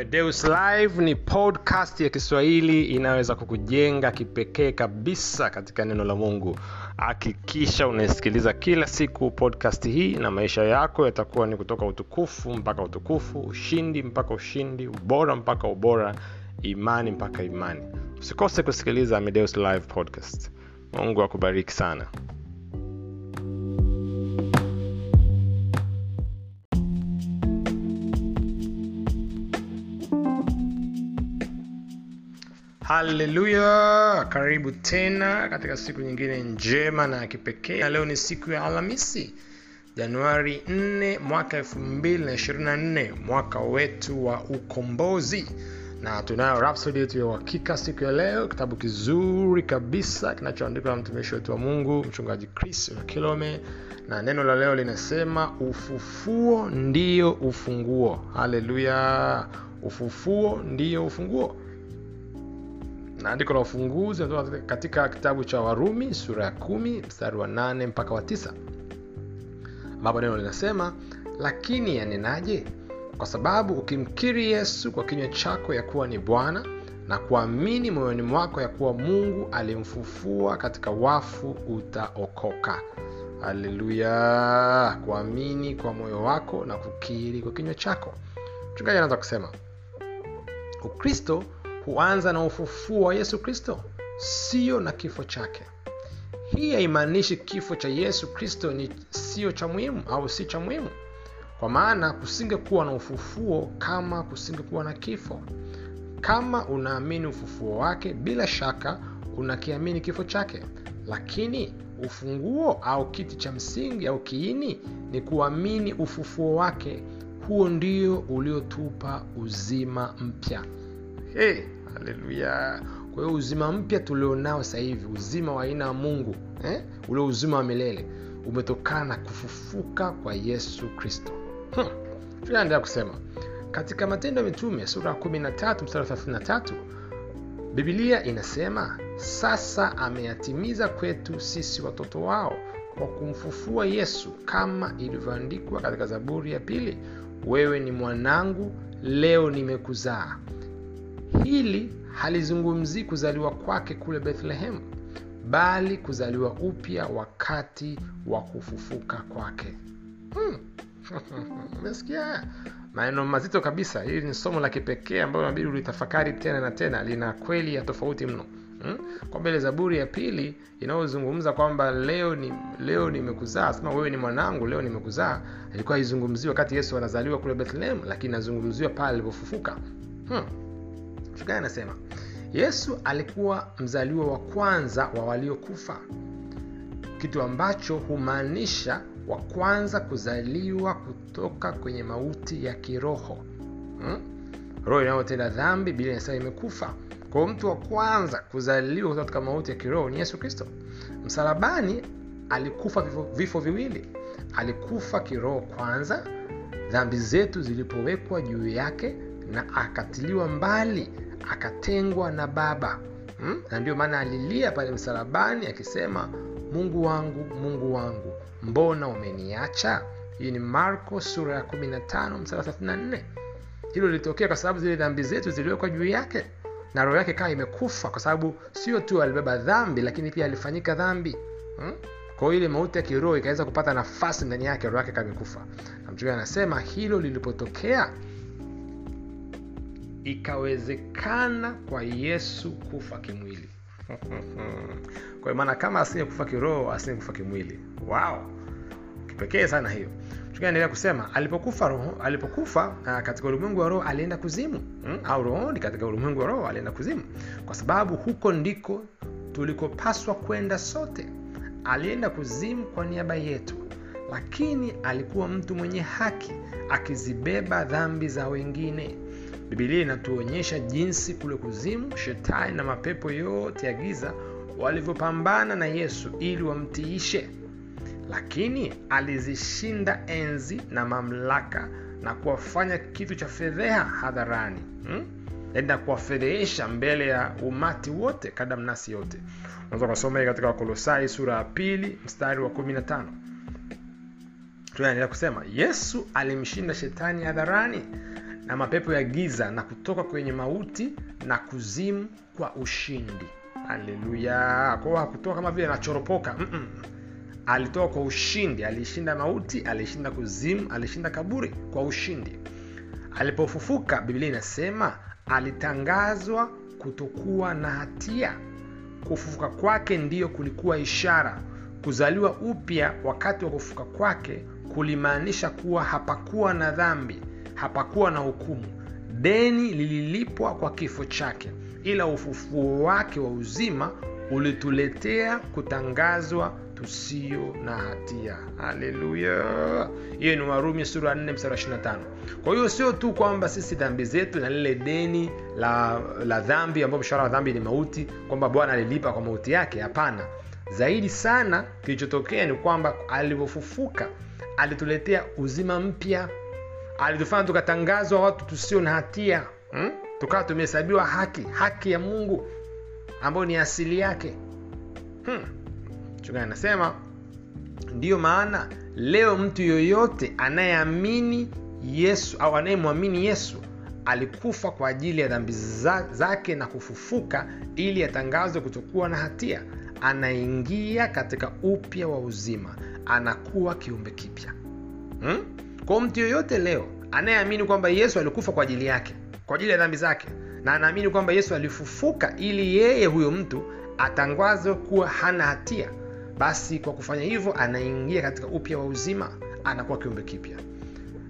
Amedeus Live ni podcast ya Kiswahili inayoweza kukujenga kipekee kabisa katika neno la Mungu. Hakikisha unaisikiliza kila siku podcast hii, na maisha yako yatakuwa ni kutoka utukufu mpaka utukufu, ushindi mpaka ushindi, ubora mpaka ubora, imani mpaka imani. Usikose kusikiliza Amedeus Live podcast. Mungu akubariki sana. Haleluya karibu tena katika siku nyingine njema na ya kipekee. Na leo ni siku ya alhamisi januari 4 mwaka 224 mwaka wetu wa ukombozi. Na tunayo rapsodi yetu ya uhakika siku ya leo kitabu kizuri kabisa kinachoandikwa na mtumishi wetu wa mungu mchungaji chris kilome. Na neno la leo linasema ufufuo ndio ufunguo. Haleluya ufufuo ndio ufunguo na andiko la ufunguzi natoka katika kitabu cha warumi sura ya kumi mstari wa nane mpaka wa tisa ambapo neno linasema lakini yanenaje? Kwa sababu ukimkiri yesu kwa kinywa chako ya kuwa ni bwana na kuamini moyoni mwako ya kuwa mungu alimfufua katika wafu utaokoka. Haleluya! Kuamini kwa moyo wako na kukiri kwa kinywa chako. Mchungaji anaweza kusema ukristo huanza na ufufuo wa yesu kristo sio na kifo chake. Hii haimaanishi kifo cha yesu kristo ni sio cha muhimu au si cha muhimu kwa maana kusingekuwa na ufufuo kama kusingekuwa na kifo. Kama unaamini ufufuo wake bila shaka unakiamini kifo chake. Lakini ufunguo au kiti cha msingi au kiini ni kuamini ufufuo wake. Huo ndio uliotupa uzima mpya hey, kwa hiyo uzima mpya tulionao hivi uzima wa aina ya mungu eh? ule uzima wa milele umetokana na kufufuka kwa yesu kristo hmm. tunaendelea kusema katika matendo ya mitume sura ya 13 mstari 33 bibilia inasema sasa ameyatimiza kwetu sisi watoto wao kwa kumfufua yesu kama ilivyoandikwa katika zaburi ya pili wewe ni mwanangu leo nimekuzaa hili halizungumzii kuzaliwa kwake kule bethlehemu bali kuzaliwa upya wakati wa kufufuka kwake. Hmm. maneno mazito kabisa. Hili ni somo la kipekee ambayo nabidi ulitafakari tena na tena. Lina kweli ya tofauti mno. Hmm? kwamba ile zaburi ya pili inayozungumza kwamba leo ni leo nimekuzaa sema wewe ni mwanangu leo nimekuzaa ilikuwa haizungumziwi wakati yesu anazaliwa kule bethlehem lakini inazungumziwa pale alipofufuka. Hmm gani anasema yesu alikuwa mzaliwa wa kwanza wa waliokufa. Kitu ambacho humaanisha wa kwanza kuzaliwa kutoka kwenye mauti ya kiroho. Hmm? roho inayotenda dhambi bila inasema imekufa. Kwao mtu wa kwanza kuzaliwa kutoka katika mauti ya kiroho ni yesu kristo. Msalabani alikufa vifo, vifo viwili. Alikufa kiroho kwanza dhambi zetu zilipowekwa juu yake na akatiliwa mbali akatengwa na baba. Hmm? na ndio maana alilia pale msalabani akisema mungu wangu mungu wangu mbona umeniacha? Hii ni marko sura ya 15 msara 34 hilo lilitokea kwa sababu zile dhambi zetu ziliwekwa juu yake na roho yake kawa imekufa kwa sababu sio tu alibeba dhambi lakini pia alifanyika dhambi. Hmm? kwa hiyo ile mauti ya kiroho ikaweza kupata nafasi ndani yake roho yake kamekufa na mchungaji anasema hilo lilipotokea ikawezekana kwa yesu kufa kimwili. Kwa maana kama asingekufa kiroho asingekufa kimwili. Wow. Kipekee sana hiyo. Tukaendelea kusema alipokufa roho alipokufa uh, katika ulimwengu wa roho alienda kuzimu. Hmm? au rohoni katika ulimwengu wa roho alienda kuzimu. Kwa sababu huko ndiko tulikopaswa kwenda sote. Alienda kuzimu kwa niaba yetu. Lakini alikuwa mtu mwenye haki akizibeba dhambi za wengine bibilia inatuonyesha jinsi kule kuzimu shetani na mapepo yote ya giza walivyopambana na yesu ili wamtiishe. Lakini alizishinda enzi na mamlaka na kuwafanya kitu cha fedheha hadharani hmm? na kuwafedhehesha mbele ya umati wote kadamnasi yote. Unaweza ukasoma katika wakolosai sura ya pili mstari wa 15 tunaendelea kusema yesu alimshinda shetani hadharani na mapepo ya giza na kutoka kwenye mauti na kuzimu kwa ushindi. Haleluya! Kwao hakutoka kama vile anachoropoka. Alitoka kwa ushindi. Alishinda mauti alishinda kuzimu alishinda kaburi kwa ushindi. Alipofufuka biblia inasema alitangazwa kutokuwa na hatia. Kufufuka kwake ndiyo kulikuwa ishara. Kuzaliwa upya wakati wa kufufuka kwake kulimaanisha kuwa hapakuwa na dhambi hapakuwa na hukumu. Deni lililipwa kwa kifo chake ila ufufuo wake wa uzima ulituletea kutangazwa tusio na hatia. Haleluya! Hiyo ni warumi sura 4 mstari 25 kwa hiyo sio tu kwamba sisi dhambi zetu na lile deni la la dhambi ambayo mshahara wa dhambi ni mauti kwamba bwana alilipa kwa mauti yake. Hapana. Zaidi sana kilichotokea ni kwamba alivyofufuka alituletea uzima mpya alitufanya tukatangazwa watu tusio na hatia hmm? tukawa tumehesabiwa haki haki ya mungu ambayo ni asili yake hmm. chungani anasema ndiyo maana leo mtu yoyote anayeamini yesu au anayemwamini yesu alikufa kwa ajili ya dhambi zake na kufufuka ili atangazwe kutokuwa na hatia anaingia katika upya wa uzima anakuwa kiumbe kipya hmm? Kwao mtu yoyote leo anayeamini kwamba yesu alikufa kwa ajili yake kwa ajili ya dhambi zake na anaamini kwamba yesu alifufuka ili yeye huyo mtu atangazwe kuwa hana hatia basi kwa kufanya hivyo anaingia katika upya wa uzima anakuwa kiumbe kipya.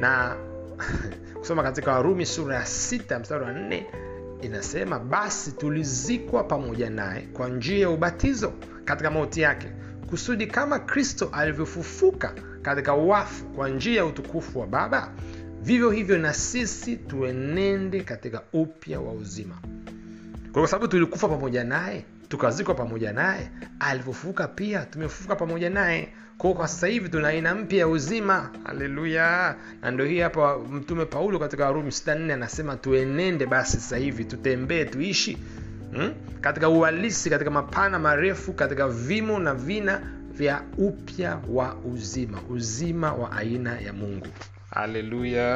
Na kusoma katika warumi sura ya sita mstari wa nne inasema basi tulizikwa pamoja naye kwa njia ya ubatizo katika mauti yake kusudi kama kristo alivyofufuka katika wafu kwa njia ya utukufu wa baba? Vivyo hivyo na sisi tuenende katika upya wa uzima. Kwa sababu tulikufa pamoja naye tukazikwa pamoja naye alivyofufuka pia tumefufuka pamoja naye. Kwao kwa sasa hivi tuna aina mpya ya uzima. Haleluya! Na ndio hii hapa mtume paulo katika warumi 64 anasema tuenende basi sasa hivi tutembee tuishi hmm? katika uhalisi katika mapana marefu katika vimo na vina vya upya wa uzima uzima wa aina ya mungu. Haleluya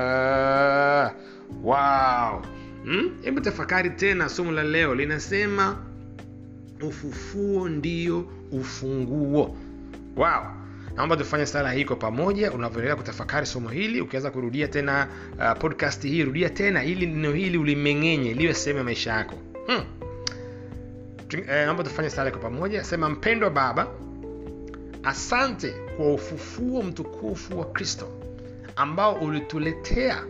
wow. Hebu hmm? tafakari tena somo la leo. Linasema ufufuo ndio ufunguo. Wow. Naomba tufanye sala hii kwa pamoja. Unavyoendelea kutafakari somo hili ukiweza kurudia tena uh, podcast hii rudia tena ili neno hili ulimeng'enye liwe sehemu ya maisha yako. Hmm. eh, naomba tufanye sala kwa pamoja. Sema mpendwa baba asante kwa ufufuo mtukufu wa kristo ambao ulituletea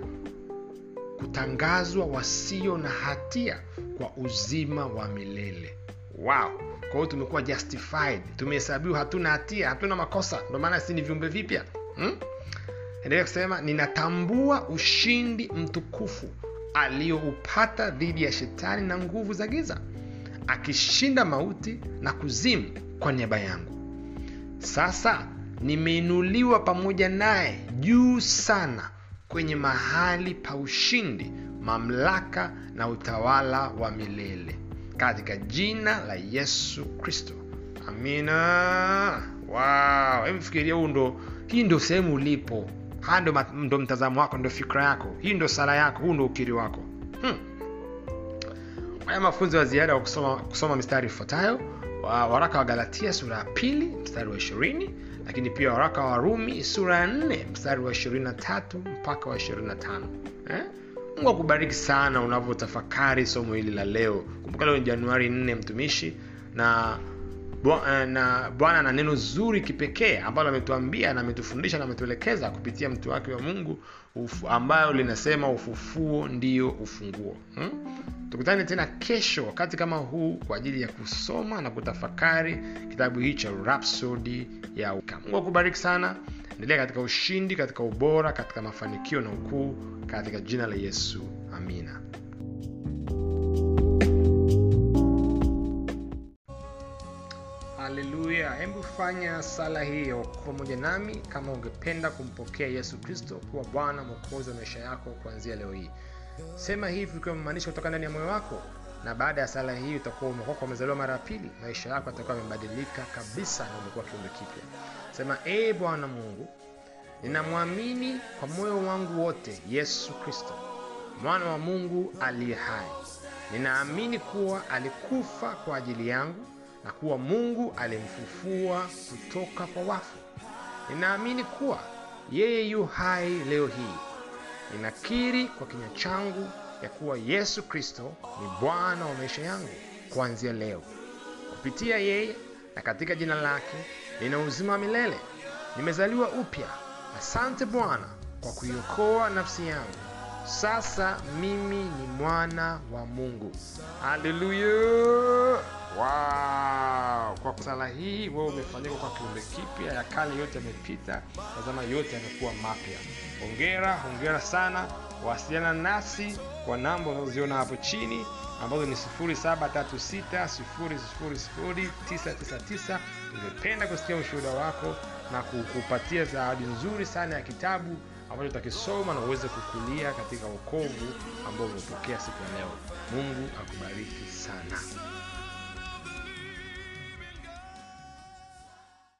kutangazwa wasio na hatia kwa uzima wa milele. Wow. Kwa hiyo tumekuwa justified. Tumehesabiwa hatuna hatia hatuna makosa. Ndio maana si ni viumbe vipya. Hmm? endelea kusema ninatambua ushindi mtukufu aliyoupata dhidi ya shetani na nguvu za giza akishinda mauti na kuzimu kwa niaba yangu sasa nimeinuliwa pamoja naye juu sana kwenye mahali pa ushindi mamlaka na utawala wa milele. Katika jina la yesu kristo. Amina. Wow. emfikiria huu ndo hii ndo sehemu ulipo. Haya ndo, ndo mtazamo wako ndo fikra yako. Hii ndo sala yako huu ndo ukiri wako. Hmm. haya mafunzo ya ziada wa kusoma, kusoma mistari ifuatayo wa waraka wa galatia sura ya pili mstari wa ishirini lakini pia waraka wa rumi sura ya nne mstari wa ishirini na tatu mpaka wa ishirini na tano eh? mungu akubariki sana unavyotafakari somo hili la leo kumbuka leo ni januari 4 mtumishi na na bwana na neno zuri kipekee ambalo ametuambia na ametufundisha na ametuelekeza kupitia mtu wake wa mungu ambayo linasema ufufuo ndio ufunguo hmm? Tukutane tena kesho wakati kama huu kwa ajili ya kusoma na kutafakari kitabu hii cha rapsodi ya uka. Mungu akubariki sana. Endelea katika ushindi katika ubora katika mafanikio na ukuu katika jina la yesu. Amina. Haleluya. Hebu fanya sala hiyo pamoja nami kama ungependa kumpokea yesu kristo kuwa bwana mwokozi wa maisha yako kuanzia leo hii sema hivi ukiwa memaanisha kutoka ndani ya moyo wako na baada ya sala hii utakuwa umeokoka, umezaliwa mara ya pili maisha yako yatakuwa yamebadilika kabisa na umekuwa kiumbe kipya. Sema ee bwana mungu ninamwamini kwa moyo wangu wote yesu kristo mwana wa mungu aliye hai. Ninaamini kuwa alikufa kwa ajili yangu na kuwa mungu alimfufua kutoka kwa wafu. Ninaamini kuwa yeye yu hai leo hii ninakiri kwa kinywa changu ya kuwa yesu kristo ni bwana wa maisha yangu kuanzia leo. Kupitia yeye na katika jina lake nina uzima wa milele. Nimezaliwa upya. Asante bwana kwa kuiokoa nafsi yangu sasa mimi ni mwana wa mungu. Haleluya wow. kwa sala hii wewe umefanyika kwa kiumbe kipya ya kale yote yamepita tazama yote yamekuwa mapya. Hongera hongera sana. Wasiliana nasi kwa namba unazoziona hapo chini ambazo ni 736 tungependa kusikia ushuhuda wako na kukupatia zawadi nzuri sana ya kitabu ambacho utakisoma na uweze kukulia katika wokovu ambao umepokea siku ya leo. Mungu akubariki sana